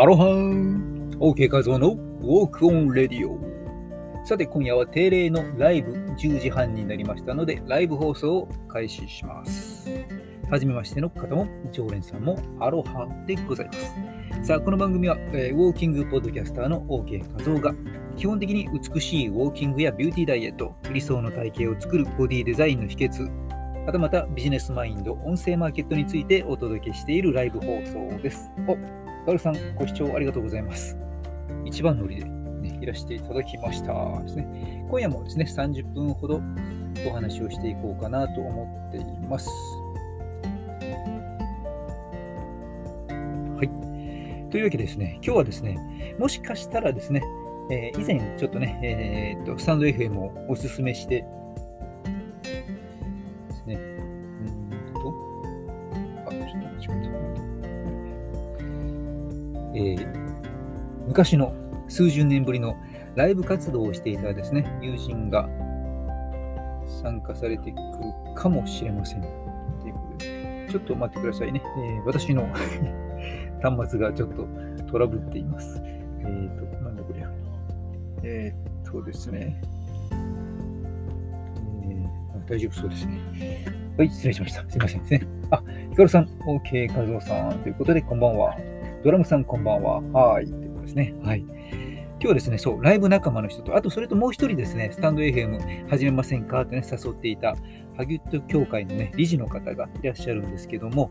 アロハン !OK 画像の Walk on Radio。さて、今夜は定例のライブ10時半になりましたので、ライブ放送を開始します。はじめましての方も、常連さんもアロハでございます。さあ、この番組は、えー、ウォーキングポッドキャスターの OK 画像が、基本的に美しいウォーキングやビューティーダイエット、理想の体型を作るボディデザインの秘訣、はたまたビジネスマインド、音声マーケットについてお届けしているライブ放送です。ガルさん、ご視聴ありがとうございます。一番乗りで、ね、いらしていただきましたですね。今夜もですね、30分ほどお話をしていこうかなと思っています。はい。というわけでですね、今日はですね、もしかしたらですね、えー、以前ちょっとね、えー、っと、スタンド FM をおすすめしてえー、昔の数十年ぶりのライブ活動をしていたですね、友人が参加されてくるかもしれません。ということで、ちょっと待ってくださいね。えー、私の 端末がちょっとトラブっています。えっ、ー、と、なんだこりゃ。えっ、とですね、えー、大丈夫そうですね。はい、失礼しました。すいませんですね。あ、ヒカルさん、OK、カズオさんということで、こんばんは。ドラムさんこんばんは。はい。ってことですね。はい。今日はですね、そう、ライブ仲間の人と、あとそれともう一人ですね、スタンド FM 始めませんか？ってね、誘っていた、ハギュット協会のね、理事の方がいらっしゃるんですけども、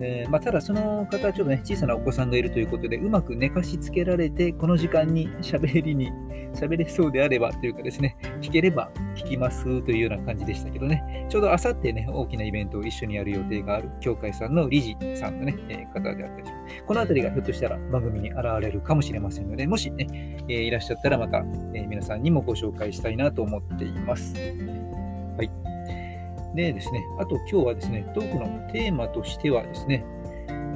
えー、まあ、ただその方はちょっとね、小さなお子さんがいるということで、うまく寝かしつけられて、この時間に喋りに、喋れそうであればというかですね、聞ければ聞きますというような感じでしたけどね、ちょうどあさってね、大きなイベントを一緒にやる予定がある協会さんの理事さんのね、え、方であったりします。このあたりがひょっとしたら番組に現れるかもしれませんので、もしね、えー、いらっしゃったらまた、えー、皆さんにもご紹介したいなと思っています。はい。でですね、あと今日はですね、トークのテーマとしてはですね、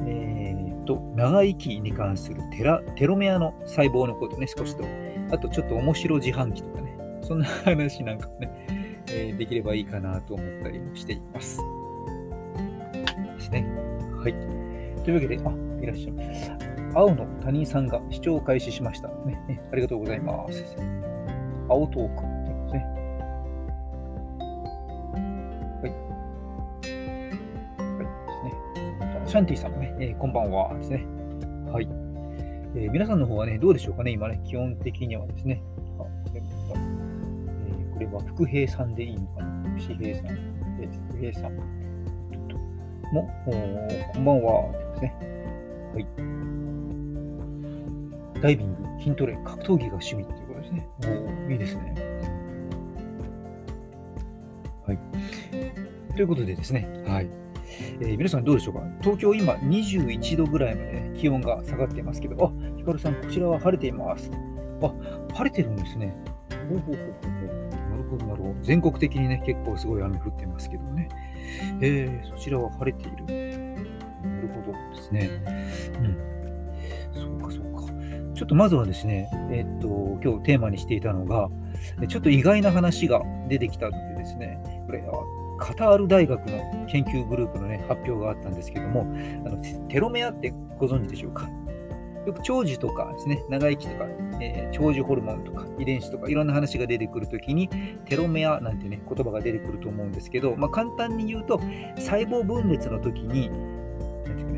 えー、と、長生きに関するテラテロメアの細胞のことね、少しと、あとちょっと面白自販機とかね、そんな話なんかね、えー、できればいいかなと思ったりもしています。ですね。はい。というわけで、あ、いらっしゃいます。青の谷さんが視聴開始しました。ね、ありがとうございます。青トークシャンティさんもね、えー、こんばんはですね。はい。えー、皆さんの方はね、どうでしょうかね、今ね、基本的にはですね。あこれえー、これは福平さんでいいのかな？福平さん。えー、福平さん。も、こんばんはですね。はい。ダイビング、筋トレ、格闘技が趣味っていうことですね。おいいですね。はい。ということでですね、はい。えー、皆さんどうでしょうか？東京今21度ぐらいまで、ね、気温が下がっていますけど、あ、ヒカルさん、こちらは晴れています。あ、晴れてるんですね。ほうほうほうほう。なるほど、なるほど。全国的にね、結構すごい雨降ってますけどね。えー、そちらは晴れている。なるほどですね。うん。そうか、そうか。ちょっとまずはですね、えー、っと、今日テーマにしていたのが、ちょっと意外な話が出てきたのでですね、これ、カタール大学の研究グループの、ね、発表があったんですけども、あのテロメアってご存知でしょうか？よく長寿とかですね、長生きとか、えー、長寿ホルモンとか遺伝子とかいろんな話が出てくるときに、テロメアなんてね、言葉が出てくると思うんですけど、まあ、簡単に言うと、細胞分裂の時に、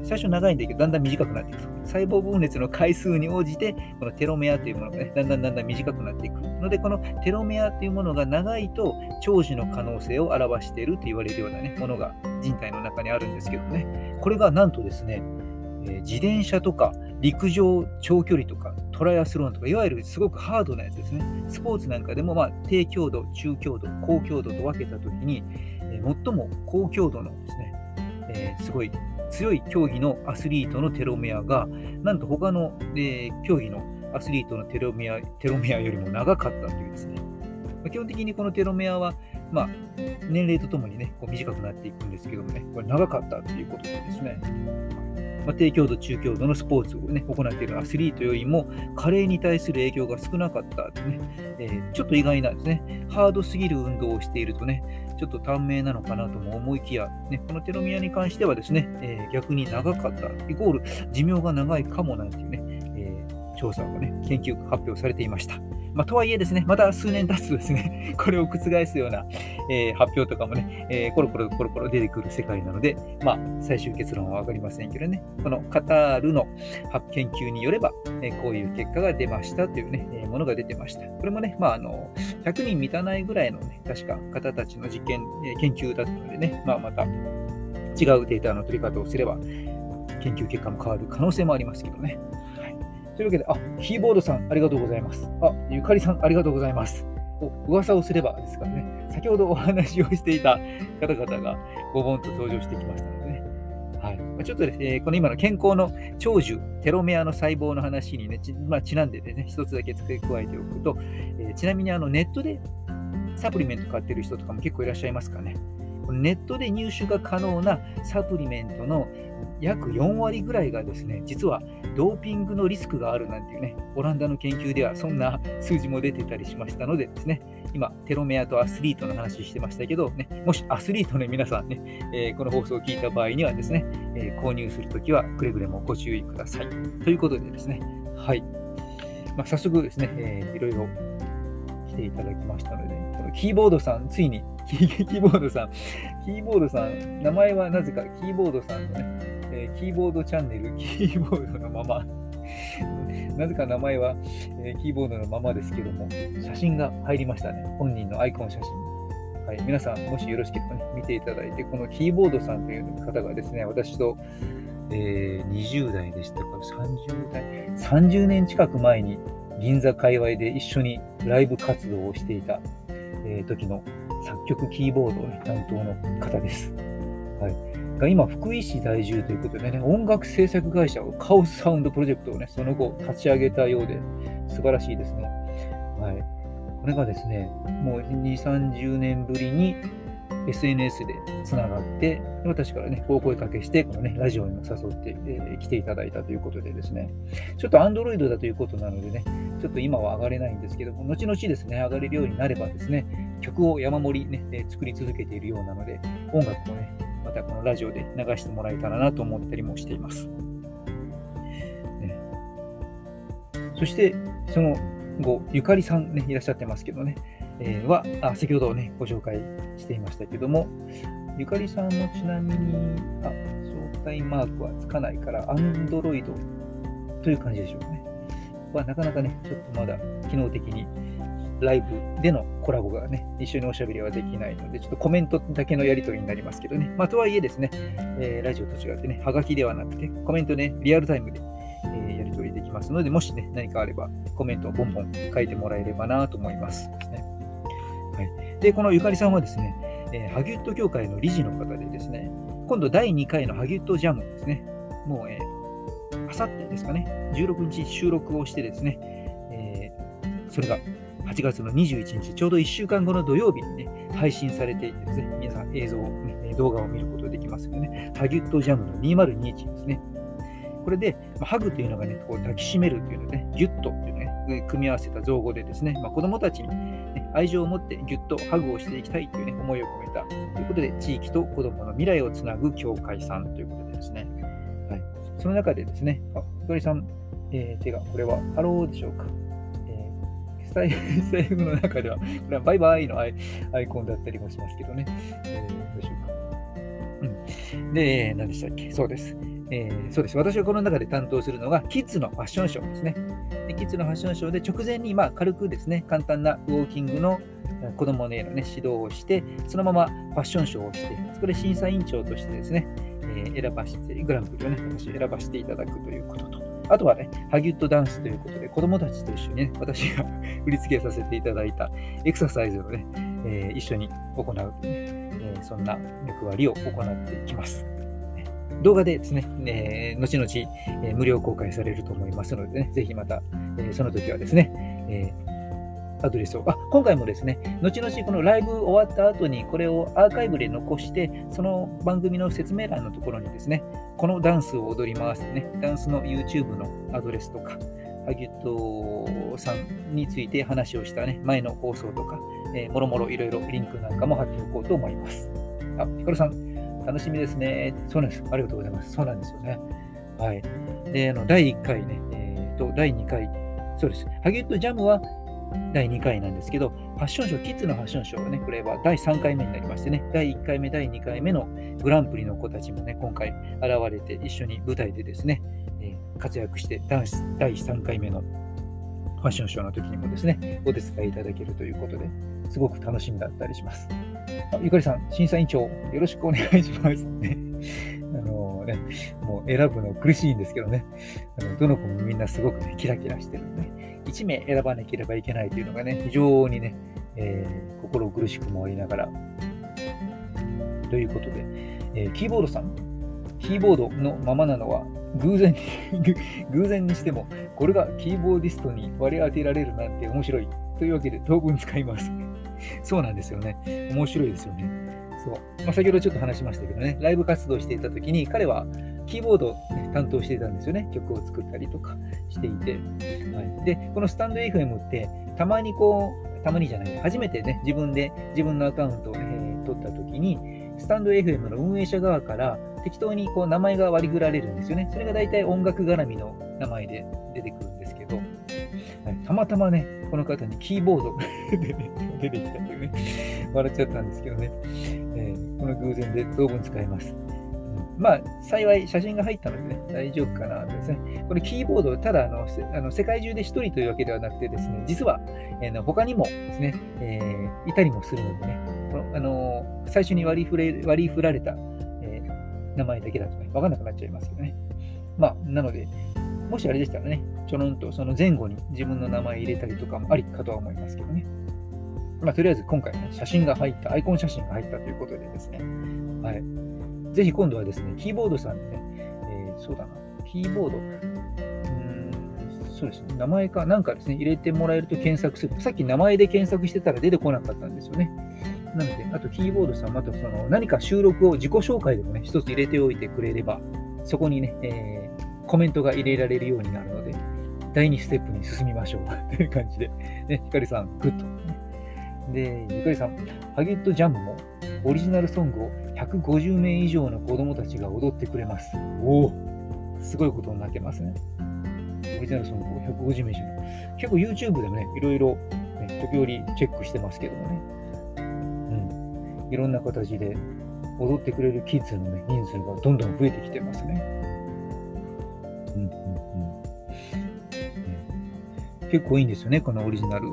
最初長いんだけど、だんだん短くなっていく。細胞分裂の回数に応じて、このテロメアというものがね、だんだんだんだん短くなっていくので、このテロメアというものが長いと、長寿の可能性を表していると言われるようなね、ものが人体の中にあるんですけどね、これがなんとですね、え、自転車とか陸上長距離とかトライアスロンとか、いわゆるすごくハードなやつですね。スポーツなんかでも、まあ、低強度、中強度、高強度と分けたときに、え、最も高強度のですね、えー、すごい強い競技のアスリートのテロメアが、なんと他の、えー、競技のアスリートのテロメアテロメアよりも長かったというですね。ま、基本的にこのテロメアは、まあ、年齢とともにね、こう短くなっていくんですけどもね、これ長かったということでですね。まあ、低強度、中強度のスポーツを、ね、行っているアスリートよりも、加齢に対する影響が少なかったとね、えー、ちょっと意外なんですね。ハードすぎる運動をしているとね、ちょっと短命なのかなとも思いきや、ね、このテロミアに関してはですね、えー、逆に長かった、イコール寿命が長いかもなんていうね、え調査をね、研究が発表されていました。まあ、とはいえですね、また数年経つとですね、これを覆すような、えー、発表とかもね、えー、コロコロコロコロ出てくる世界なので、まあ、最終結論は分かりませんけどね、このカタールの研究によれば、えー、こういう結果が出ましたというね、えものが出てました。これもね、まあ、あの100人満たないぐらいのね、確か方たちの実験、え研究だったのでね、まあ、また違うデータの取り方をすれば、研究結果も変わる可能性もありますけどね。というわけで、あ、キーボードさん、ありがとうございます。あ、ゆかりさん、ありがとうございます。お噂をすればですからね、先ほどお話をしていた方々がボボンと登場してきましたのでね。はいまちょっとですね、この今の健康の長寿、テロメアの細胞の話にね、ち,、まあ、ちなんでね、一つだけ付け加えておくと、えー、ちなみにあのネットでサプリメント買ってる人とかも結構いらっしゃいますかね。ネットで入手が可能なサプリメントの約4割ぐらいがですね、実はドーピングのリスクがあるなんていうね、オランダの研究ではそんな数字も出てたりしましたのでですね、今、テロメアとアスリートの話してましたけど、ね、もしアスリートの皆さんね、えー、この放送を聞いた場合にはですね、えー、購入するときはくれぐれもご注意ください。ということでですね、はい。まあ、早速ですね、えー、いろいろ来ていただきましたので、このキーボードさん、ついに、キーボードさん、キーボードさん、名前はなぜかキーボードさんのね、えー、キーボードチャンネル、キーボードのまま。なぜか名前は、えー、キーボードのままですけども、写真が入りましたね。本人のアイコン写真。はい、皆さん、もしよろしければね、見ていただいて、このキーボードさんという方がですね、私と、えー、20代でしたか？30代、30年近く前に銀座界隈で一緒にライブ活動をしていた、えー、時の作曲キーボード、担当の方です。はい、が今、福井市在住ということでね、音楽制作会社をカオスサウンドプロジェクトをね、その後立ち上げたようで、素晴らしいですね。はい。これがですね、もう2、30年ぶりに SNS でつながって、私からね、お声かけして、このね、ラジオにも誘って、えー、来ていただいたということでですね、ちょっと Android だということなのでね、ちょっと今は上がれないんですけども、後々ですね、上がれるようになればですね、曲を山盛りね、え作り続けているようなので、音楽をね、またこのラジオで流してもらえたらなと思ったりもしています。ね、そして、その後、ゆかりさん、ね、いらっしゃってますけどね、えー、はあ、先ほどね、ご紹介していましたけども、ゆかりさんもちなみに、あ、招待マークはつかないから、Android という感じでしょうかね。はなかなかね、ちょっとまだ機能的にライブでのコラボがね、一緒におしゃべりはできないので、ちょっとコメントだけのやり取りになりますけどね。まあ、とはいえですね、えー、ラジオと違ってね、はがきではなくて、コメントね、リアルタイムで、えー、やり取りできますので、もしね、何かあれば、コメントをボンボン書いてもらえればなと思います。ですね、で、このゆかりさんはですね、えー、ハギュット協会の理事の方でですね、今度第2回のハギュットジャムですね、もう、えー、あさってですかね、16日収録をしてですね、えー、それが8月の21日、ちょうど1週間後の土曜日にね、配信されていてですね、皆さん映像を、ね、動画を見ることができますよね。ハギュットジャムの2021ですね。これで、ま、ハグというのがね、こう抱きしめるというのね、ギュッとというね、組み合わせた造語でですね、まあ、子供たちに、ね、愛情を持ってギュッとハグをしていきたいという、ね、思いを込めたということで、地域と子供の未来をつなぐ協会さんということでですね、はい、その中でですね、あ、ひかりさん、えー、手が、これはハローでしょうか。えスタエフの中では、これはバイバイのアイアイコンだったりもしますけどね。えー、どうでしょうか。うん。で、何でしたっけ？そうです。えー、そうです。私はこの中で担当するのが、キッズのファッションショーですね。でキッズのファッションショーで直前に、まあ、軽くですね、簡単なウォーキングの子供のへの、ね、指導をして、そのままファッションショーをして、そこで審査委員長としてですね、えー、選ばせて、グランプリをね、私選ばせていただくということと、あとはね、ハギュッドダンスということで、子供たちと一緒にね、私が 振り付けさせていただいたエクササイズをね、えー、一緒に行う、ねえー、そんな役割を行っていきます。動画でですね、えー、後々、えー、無料公開されると思いますのでね、ぜひまた、えー、その時はですね、えアドレスを、あ、今回もですね、後々このライブ終わった後にこれをアーカイブで残して、その番組の説明欄のところにですね、このダンスを踊りますね、ダンスの YouTube のアドレスとか、ハギュットさんについて話をしたね、前の放送とか、えー、もろもろいろいろリンクなんかも貼っておこうと思います。あ、ヒカルさん、楽しみですね。そうなんです。ありがとうございます。そうなんですよね。はい。で、あの第1回ね、ト第2回、そうです。ハギウッドジャムは第2回なんですけど、ファッションショー、キッズのファッションショーはね、これは第3回目になりましてね、第1回目、第2回目のグランプリの子たちもね、今回現れて一緒に舞台でですね、えー、活躍して第3回目のファッションショーの時にもですね、お手伝いいただけるということで、すごく楽しみだったりします。ゆかりさん、審査委員長、よろしくお願いします。ね、あのね、もう選ぶの苦しいんですけどね、あのどの子もみんなすごくね、キラキラしてるんで、ね、1名選ばなければいけないというのがね、非常にね、えー、心苦しくもありながら、ということで、えー、キーボードさん、キーボードのままなのは偶然に 偶然にしても、これがキーボーディストに割り当てられるなんて面白い。というわけで当分使います。そうなんですよね。面白いですよね。そう。まあ、先ほどちょっと話しましたけどね、ライブ活動していた時に彼はキーボード、担当していたんですよね。曲を作ったりとかしていて。はい、で、このスタンド FM ってたまにこう、たまにじゃない、初めてね、自分で自分のアカウントを、ね、取った時に、スタンド FM の運営者側から適当にこう名前が割り振られるんですよね。それが大体音楽絡みの名前で出てくるんですけど、はい、たまたまね、この方にキーボードで、出てきたというね、笑っちゃったんですけどね、えー、この偶然で当分使えます。まあ、幸い写真が入ったのでね、大丈夫かなとですね。これキーボード、ただあのあの世界中で1人というわけではなくてですね、実は、えー、他にもですね、えー、いたりもするのでね、このあの最初に割り振れ割り振られた、えー、名前だけだとね、わかんなくなっちゃいますけどね。まあ、なので、もしあれでしたらね、ちょろんとその前後に自分の名前入れたりとかもありかとは思いますけどね。まあ、とりあえず今回ね、写真が入った、アイコン写真が入ったということでですね、はい。ぜひ今度はですね、キーボードさんでね、えー、そうだな、キーボード、うーん、そうですね、名前かなんかですね、入れてもらえると検索する。さっき名前で検索してたら出てこなかったんですよね。なので、あとキーボードさん、またその何か収録を自己紹介でもね、一つ入れておいてくれれば、そこにね、えー、コメントが入れられるようになるので、第2ステップに進みましょう という感じで、ね、ひかりさん、グッと、で、ゆかりさん、ハゲットジャムもオリジナルソングを150名以上の子供たちが踊ってくれます。おお、すごいことになってますね。オリジナルソングを150名以上の。結構 YouTube でもね、いろいろ、ね、時折チェックしてますけどもね。うん。いろんな形で踊ってくれるキッズの、ね、人数がどんどん増えてきてますね。うん。結構いいんですよね、このオリジナル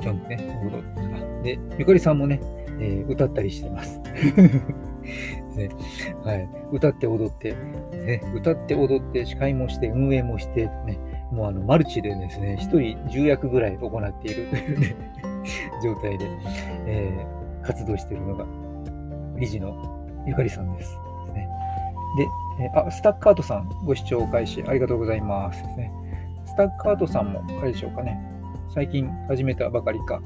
ジャンプね、踊って。で、ゆかりさんもね、えー、歌ったりしてます。ねはい、歌って踊って、ね、歌って踊って、司会もして、運営もして、ね、もうあのマルチでですね、1人10役ぐらい行っているというね、状態で、えー、活動しているのが、理事のゆかりさんです。ですね、で、あ、スタッカートさん、ご視聴開始ありがとうございます。ですね、スタッカートさんも、あれでしょうかね、最近始めたばかりか、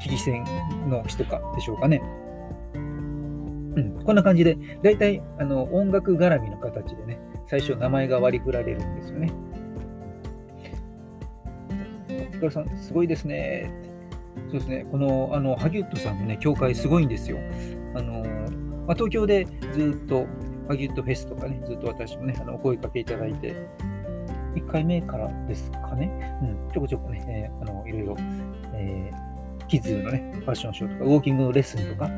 危機戦の人かでしょうかね。うん、こんな感じで、大体あの音楽絡みの形でね、最初名前が割り振られるんですよね。ヒカルさん、すごいですね。そうですね、このあのハギュッドさんのね、教会すごいんですよ。あのまあ、東京でずっとハギュッドフェスとかね、ずっと私もね、あのお声かけいただいて、1回目からですかね、うん、ちょこちょこね、えー、あのいろいろ、えー、キッズのね、ファッションショーとか、ウォーキングのレッスンとか、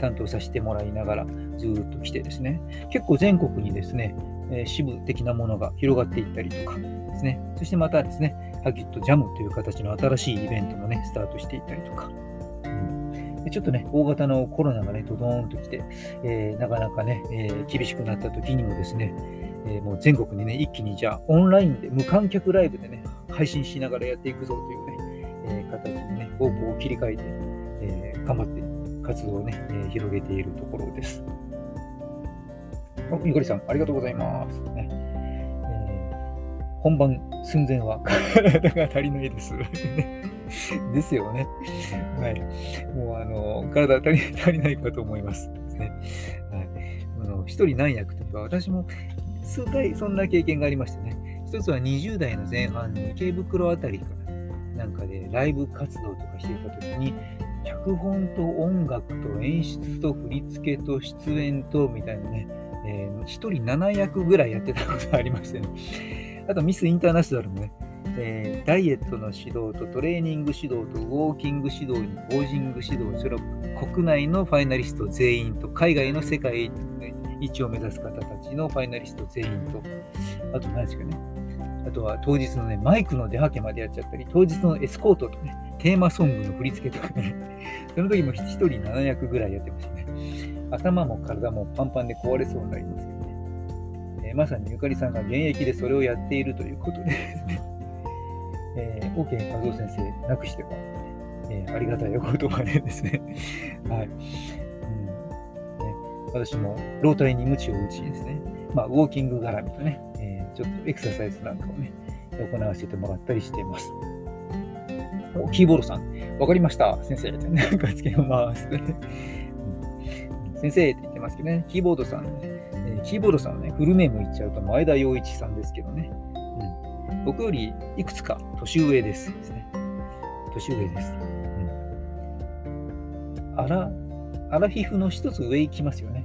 担当させてもらいながら、ずっと来てですね、結構全国にですね、え、支部的なものが広がっていったりとかですね、そしてまたですね、ハギットジャムという形の新しいイベントもね、スタートしていったりとか、でちょっとね、大型のコロナがね、ドドーンと来て、えー、なかなかね、えー、厳しくなった時にもですね、えー、もう全国にね、一気にじゃあオンラインで無観客ライブでね、配信しながらやっていくぞというね、えー、形にね、方向を切り替えて、えー、頑張って活動をね、え、広げているところです。ゆかりさん、ありがとうございます。ねえー、本番寸前は体が足りないです。ですよね。はい。もう、あの、体足り足りないかと思います。ね。はい。あの、一人何役というか、私も数回そんな経験がありましてね。一つは20代の前半に池袋あたりからなんかでライブ活動とかしていた時に、脚本と音楽と演出と振り付けと出演とみたいなね、えー、1人7役ぐらいやってたことがありましてね。あとミスインターナショナルもね、えーダイエットの指導とトレーニング指導とウォーキング指導にポージング指導それを国内のファイナリスト全員と海外の世界一を目指す方たちのファイナリスト全員とあと何ですかね。あとは当日のねマイクの出はけまでやっちゃったり当日のエスコートとねテーマソングの振り付けとかね。その時も1人7役ぐらいやってましたね。頭も体もパンパンで壊れそうになりますけどね、えーまさにゆかりさんが現役でそれをやっているということで。ですねえー、OK 和夫先生なくしては、えーありがたいお言葉でですね、はいうんね、私も老体に鞭を打ちですね、まあ、ウォーキング絡みとね、えーちょっとエクササイズなんかをね、行わせてもらったりしています。おキーボードさん、わかりました、先生。なんかつけます、先生って言ってますけどね、キーボードさん、えキーボードさんはね、フルネーム言っちゃうと前田洋一さんですけどね、うん、僕よりいくつか年上ですですね。年上です。うん、アラ、アラフィフの一つ上行きますよね。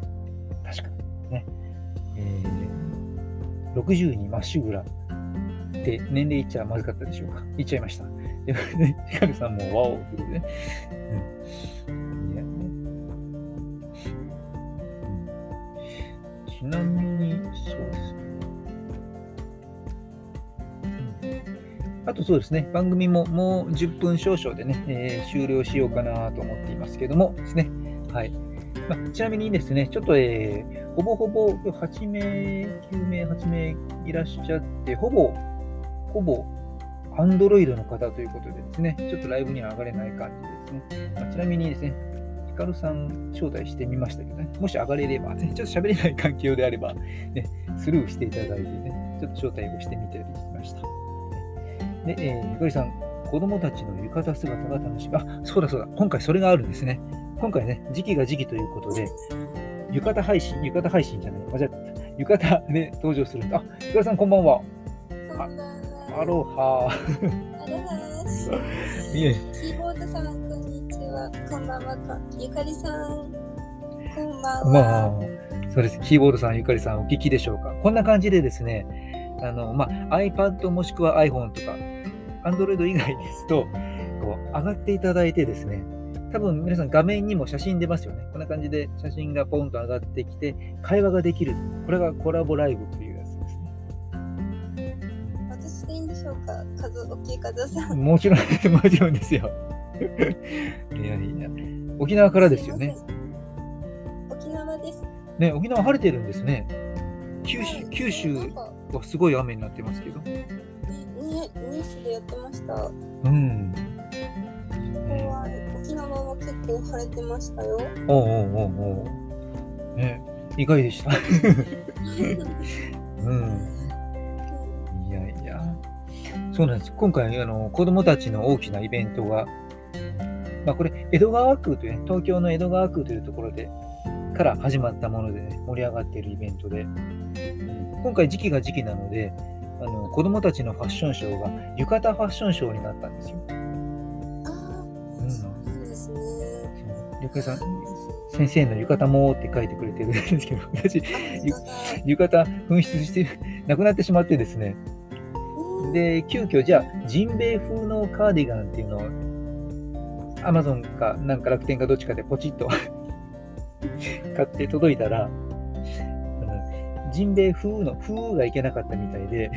60にまっしぐらって年齢言っちゃまずかったでしょうか。言っちゃいました。で、ヒカルさんもワオということでね。いやうんちなみに、そうですね。あとそうですね、番組ももう10分少々でね、えー終了しようかなと思っていますけどもですね。はい。まあ、ちなみにですね、ちょっと、えーほぼほぼ8名、9名、8名いらっしゃって、ほぼ、ほぼ、アンドロイドの方ということでですね、ちょっとライブには上がれない感じですね。まあちなみにですね、ヒカルさん招待してみましたけどね、もし上がれれば、ね、ちょっと喋れない環境であれば、ね、スルーしていただいてね、ちょっと招待をしてみたりしました。で、えーゆかりさん、子供たちの浴衣姿が楽しみ。あ、そうだそうだ、今回それがあるんですね。今回ね、時期が時期ということで、浴衣配信、浴衣配信じゃない、間違った。浴衣で登場するんだ。あ、ゆかりさんこんばんは。こんばんは。アロハ。アロハいえ、キーボードさん、こんにちは。こんばんはか。ゆかりさん、こんばんは。まあ、そうです。キーボードさん、ゆかりさん、お聞きでしょうか。こんな感じでですね、あの、まあ、iPad もしくは iPhone とか、Android 以外ですと、こう、上がっていただいてですね、多分皆さん画面にも写真出ますよね。こんな感じで写真がポンと上がってきて、会話ができる。これがコラボライブというやつですね。私でいいんでしょうか？数、大きい数さん。もちろん、もちろんですよ。いやいや、沖縄からですよね。沖縄です。ね、沖縄晴れてるんですね。九州、はい九州はすごい雨になってますけど。ねニュースでやってました。うん。怖い。れてましたよ。おうおうおうおう。ね、意外でした。うん。いやいや。そうなんです。今回、あの、子供たちの大きなイベントが、まあこれ、江戸川区というね、東京の江戸川区というところで、から始まったものでね、盛り上がっているイベントで、今回時期が時期なので、あの、子供たちのファッションショーが浴衣ファッションショーになったんですよ。ああ、うんそうなんですね。ゆかりさん、先生の浴衣もって書いてくれてるんですけど、私。浴衣紛失して、なくなってしまってですね。うんで、急遽じゃあ、ジンベエ風のカーディガンっていうのを、アマゾンかなんか楽天かどっちかでポチッと 買って届いたら、ジンベエ風の風がいけなかったみたいで、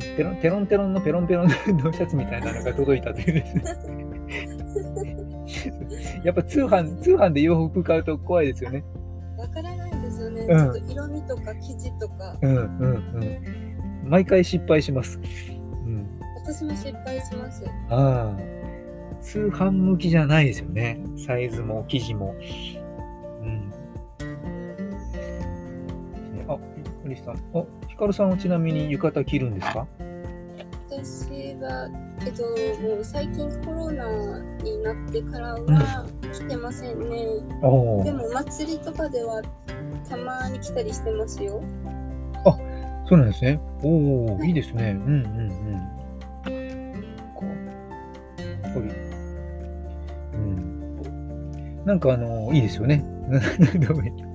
テロンテロンテロンのペロンペロンのシャツみたいなのが届いたというですね。やっぱ通販、通販で洋服買うと怖いですよね。わからないんですよね。うんちょっと色味とか生地とか。うんうんうん。毎回失敗します。うん。私も失敗します。ああ。通販向きじゃないですよね。サイズも生地も。うん。ねあ、ヒカルさん。あ、ヒカルさんはちなみに浴衣着るんですか？私は、えっと、もう最近コロナになってからは来てませんね。おお。でも祭りとかではたまに来たりしてますよ。そうなんですね。おお、いいですね。うんうんうん。こう、やっぱり。うん。なんかあの、いいですよね。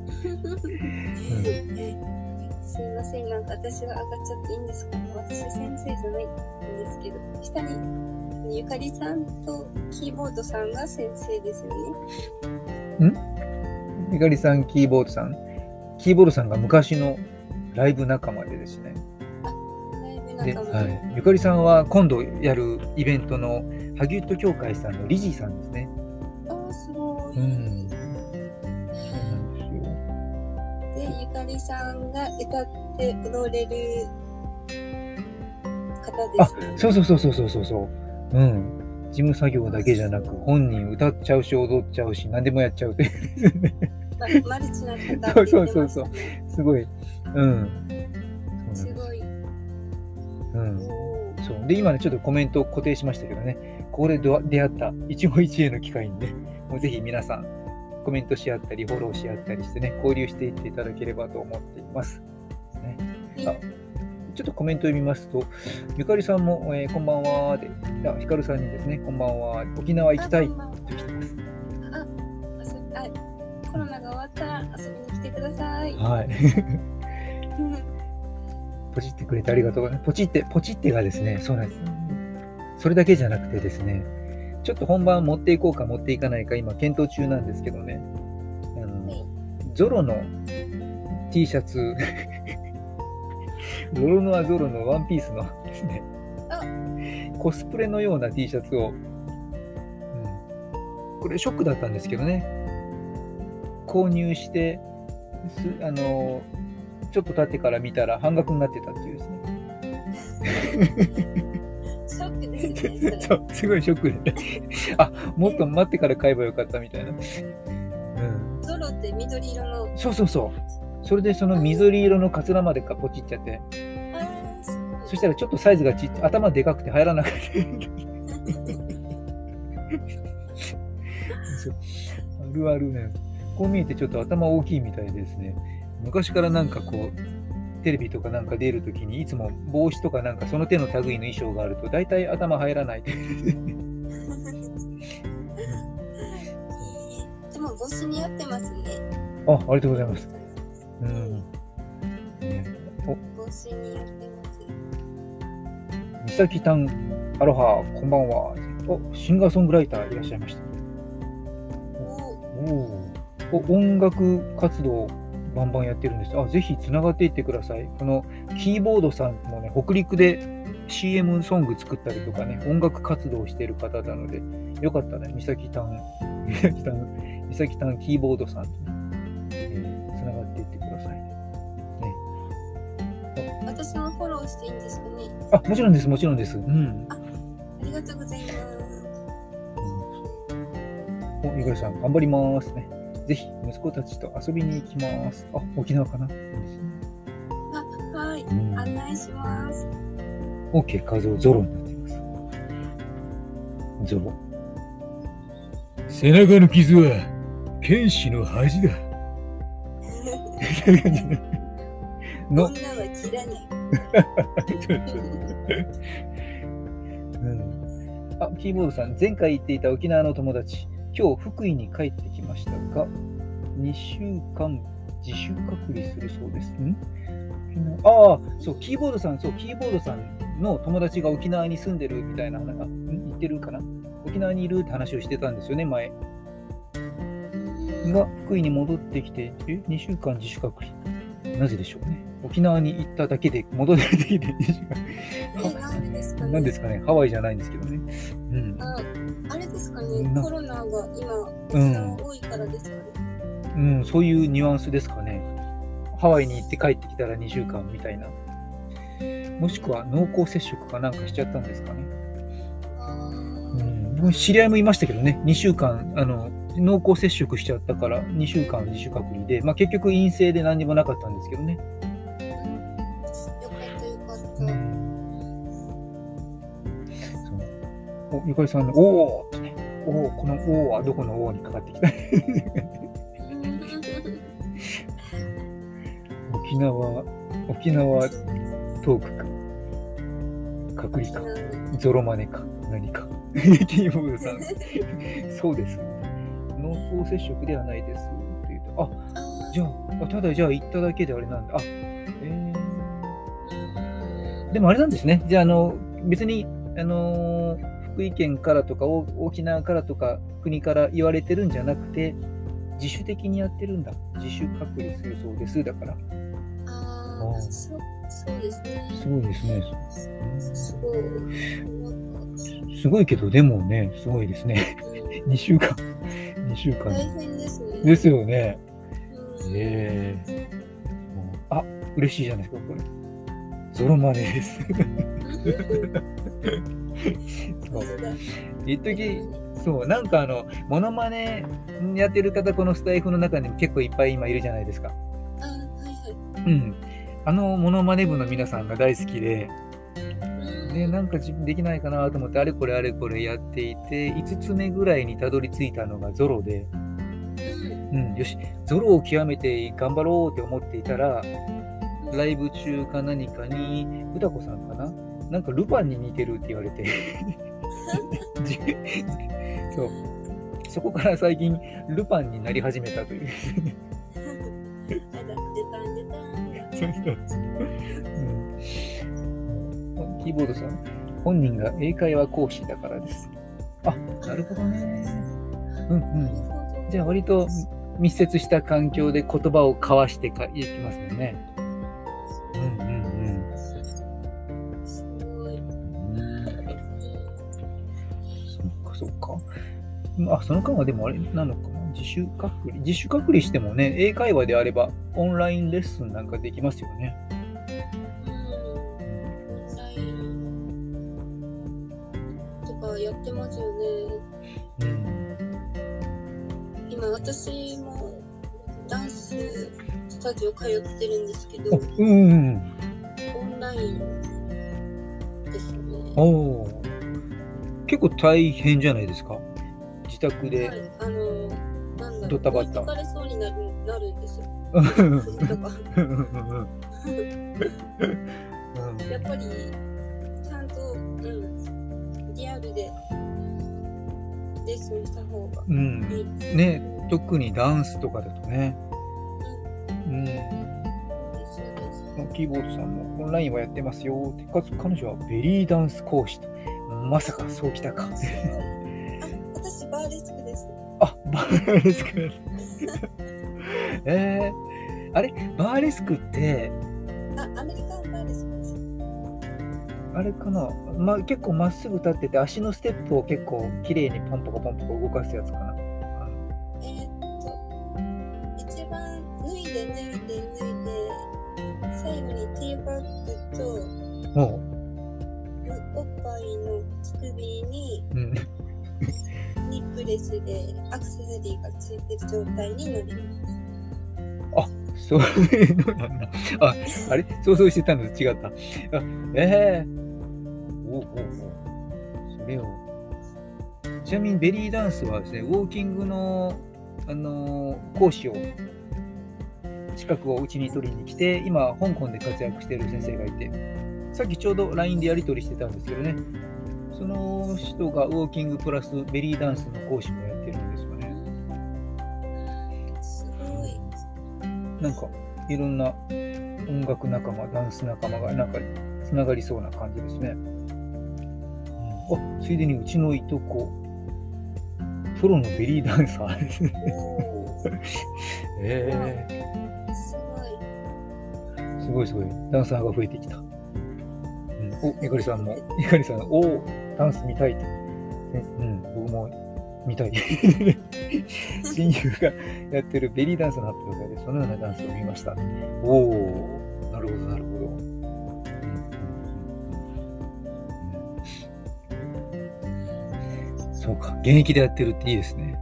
私が上がっちゃっていいんですか？私先生じゃないんですけど。下に、ゆかりさんとキーボードさんが先生ですよね。ゆかりさん、キーボードさん？キーボードさんが昔のライブ仲間でですね。で。はい、ゆかりさんは今度やるイベントのハギュット協会さんの理事さんですね。あー、すごい。うん。で、ゆかりさんが歌って踊れる方であすね。、そうそうそうそうそうそうそう。うん。事務作業だけじゃなく、本人歌っちゃうし、踊っちゃうし、何でもやっちゃうっていうマルチな方。そうそうそうすごい。うん。す。ごい。うん。そう。で、今ね、ちょっとコメントを固定しましたけどね、ここで出出会った一期一会の機会にね、もうぜひ皆さん、コメントし合ったり、フォローし合ったりしてね、交流していっていただければと思っています。ね、あちょっとコメント読みますと、ゆかりさんも、えーこんばんはで、あひかるさんにですね、こんばんは、沖縄行きたいと来てます。あ、あ、コロナが終わったら遊びに来てください。はい。う んポチってくれてありがとう。ポチって、ポチってがですね、そうなんです。それだけじゃなくてですね、ちょっと本番持っていこうか持っていかないか今検討中なんですけどね、あのはいゾロの T シャツ、ゾロノはゾロのワンピースのですね、コスプレのような T シャツを、うん、これショックだったんですけどね、購入して、すあのちょっと経ってから見たら半額になってたっていうですね。ショックですね、すごいショックで。あ、もっと待ってから買えばよかったみたいな。うん。ゾロって緑色の。そうそうそう。それでその緑色のカツラまでかポチっちゃって。そしたらちょっとサイズがちっ頭でかくて入らなくて。あるあるね。こう見えてちょっと頭大きいみたいですね。昔からなんかこう、テレビとかなんか出るときにいつも帽子とかなんかその手の類の衣装があると大体頭入らな い。でも帽子似合ってますね。あ、ありがとうございます。うん。ね、お、帽子似合ってます。みさきたん、アロハ、こんばんは。お、シンガーソングライターいらっしゃいました。おおお、音楽活動バンバンやってるんです。あ、ぜひつながっていってください。このキーボードさんもね、北陸で CM ソング作ったりとかね、音楽活動をしている方なので、よかったら、みさきたん、みさきたん、みさきたんキーボードさんしていいんですかね。あ、もちろんです、もちろんです。うん。ありがとうございます。お、ゆかりさん、頑張りますね。ぜひ、息子たちと遊びに行きます。あ、沖縄かな？いいですね。あ、はい。うん案内します。OK、画像ゾロになっています。ゾロ。背中の傷は、剣士の恥だ。の、女は切らない。うん、あ、キーボードさん、前回言っていた沖縄の友達、今日福井に帰ってきましたが、2週間自主隔離するそうです。ん？ああ、そう、キーボードさん、そう、キーボードさんの友達が沖縄に住んでるみたいな話、あ、ん？言ってるかな？沖縄にいるって話をしてたんですよね、前。が、福井に戻ってきて、え、2週間自主隔離。なぜでしょうね。沖縄に行っただけで、戻ってきて2週間。え、なんでですかね。ハワイじゃないんですけどね。うん。あ、あれですかなね。コロナが今、多いからですかね。うん、そういうニュアンスですかね。ハワイに行って帰ってきたら2週間みたいな。もしくは濃厚接触かなんかしちゃったんですかね。あうん、僕知り合いもいましたけどね、2週間、あの、濃厚接触しちゃったから2週間自主隔離で、まあ結局陰性で何にもなかったんですけどね。お、ゆかりさんの、おーってね、おー、このおーはどこのおーにかかってきた？沖縄、沖縄トークか。隔離か。ゾロマネか。何か。キーボードさん。そうです。濃厚接触ではないです。って言うと、あ、じゃあ、あただじゃあ行っただけであれなんだ。あ、えでもあれなんですね。じゃあ、あの、別に、あのー福井県からとか、お沖縄からとか、国から言われてるんじゃなくて、自主的にやってるんだ。自主隔離するそうです。だから。ああ、そう、ですね。すごいですね。すごい。すごいけど、でもね、すごいですね。うん 2週間。2週間。大変ですね。ですよね。うんええあ、嬉しいじゃないですか、これ。ゾロマネです。そう一時そう、なんかあの、モノマネやってる方、このスタイフの中にも結構いっぱい今いるじゃないですか。あ、はいはうん。あのモノマネ部の皆さんが大好きで、い。で、なんか自分できないかなと思って、あれこれあれこれやっていて、5つ目ぐらいにたどり着いたのがゾロで、うんうん、よし、ゾロを極めて頑張ろうって思っていたら、ライブ中か何かに、歌子さんかな？なんかルパンに似てるって言われて。じ そう。そこから最近、ルパンになり始めたという。キーボードさん、本人が英会話講師だからです。あ、なるほどね。うんうん。じゃあ割と密接した環境で言葉を交わしてかいきますもんね。うんうんすごい。うん。うんそっかそっか。あ、その間はでもあれなのかな？自主隔離？自主隔離してもね、英会話であればオンラインレッスンなんかできますよね。私もダンススタジオ通ってるんですけど、あうんうんうん。オンラインですね。おお。結構大変じゃないですか？自宅で。はい、あの、なんだろう、ドタバタ置いてかれそうになるなんやっぱり、ちゃんと、うん、リアルでレッスンした方がうんいいです。ね、特にダンスとかだとね。うん。そうです。キーボードさんもオンラインはやってますよって。かつ彼女はベリーダンス講師と。まさかそうきたか。あ、私バーレスクです。あ、バーレスク。えー、あれ？バーレスクって、あれかな、ま、結構まっすぐ立ってて足のステップを結構綺麗にポンポコポンポコ動かすやつかな。えーっと、一番脱いで脱いで脱いで、最後にティーバッグともおっぱいの乳首にう、うん。ニップレスでアクセサリーがついてる状態になります。そういうのなんだ。あ、あれ？想像してたのと違った。あええおうおうおうそれを。ちなみにベリーダンスはですね、ウォーキングの、あのー講師を、資格をうちに取りに来て、今、香港で活躍している先生がいて、さっきちょうど LINE でやり取りしてたんですけどね、その人がウォーキングプラスベリーダンスの講師もやってるんですよね。すごい。なんかいろんな音楽仲間、ダンス仲間がなんかつながりそうな感じですね。うん、あついでにうちのいとこ、プロのベリーダンサーですね。えすごい。ー、すごいすごい。ダンサーが増えてきた。うん、お、ゆかりさんも、ゆかりさん、おーダンス見たいって。うん、僕も見たい。親友がやってるベリーダンスの発表会でそのようなダンスを見ました。おお、なるほど、なるほど。そうか、現役でやってるっていいですね。ね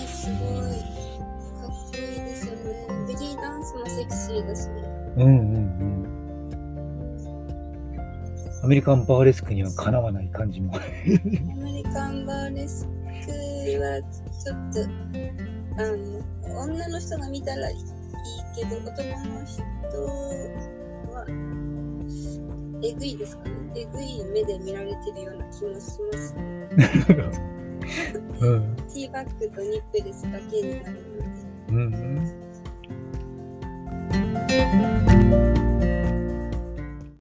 え、すごい。かっこいいですよね。ベリーダンスもセクシーだし。うんうんうん。アメリカンバーレスクにはかなわない感じも。アメリカンバーレスクはちょっと、あの、女の人が見たらいいけど、男の人は、えぐいですかね。えぐい目で見られてるような気もします、ね、うん、ティーバッグとニップレスだけになるので。うん、うん。